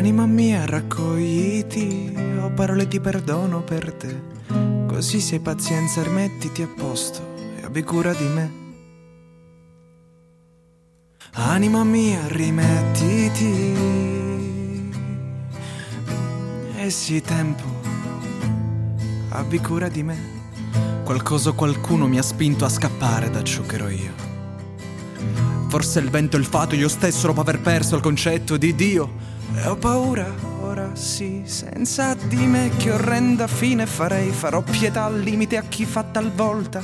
Anima mia, raccogliti, ho parole di perdono per te. Così se hai pazienza, rimettiti a posto e abbi cura di me. Anima mia, rimettiti. E sì, tempo, abbi cura di me. Qualcosa o qualcuno mi ha spinto a scappare da ciò che ero io. Forse il vento e il fato, io stesso dopo aver perso il concetto di Dio. E ho paura, ora sì, senza di me che orrenda fine farei. Farò pietà al limite a chi fa talvolta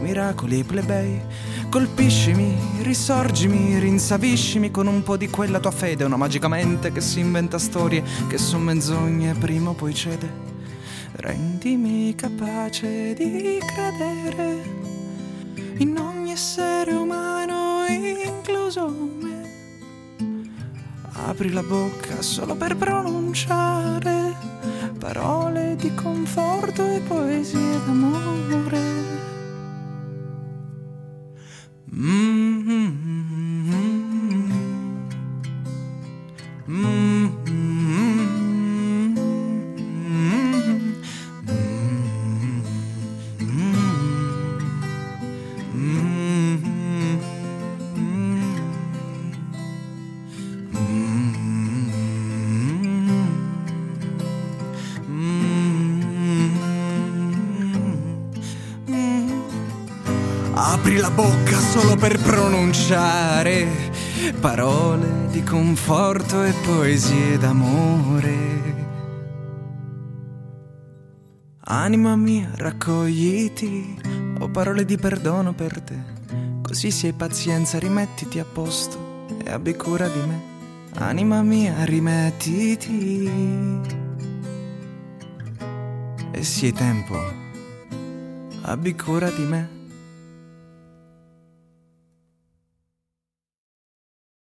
miracoli plebei. Colpiscimi, risorgimi, rinsaviscimi con un po' di quella tua fede, una magicamente che si inventa storie che son menzogne prima o poi cede. Rendimi capace di credere in ogni essere Apri la bocca solo per pronunciare parole di conforto e poesie d'amore. Apri la bocca solo per pronunciare parole di conforto e poesie d'amore. Anima mia, raccogliti, ho parole di perdono per te. Così se hai pazienza, rimettiti a posto e abbi cura di me. Anima mia, rimettiti. E sì, tempo, abbi cura di me.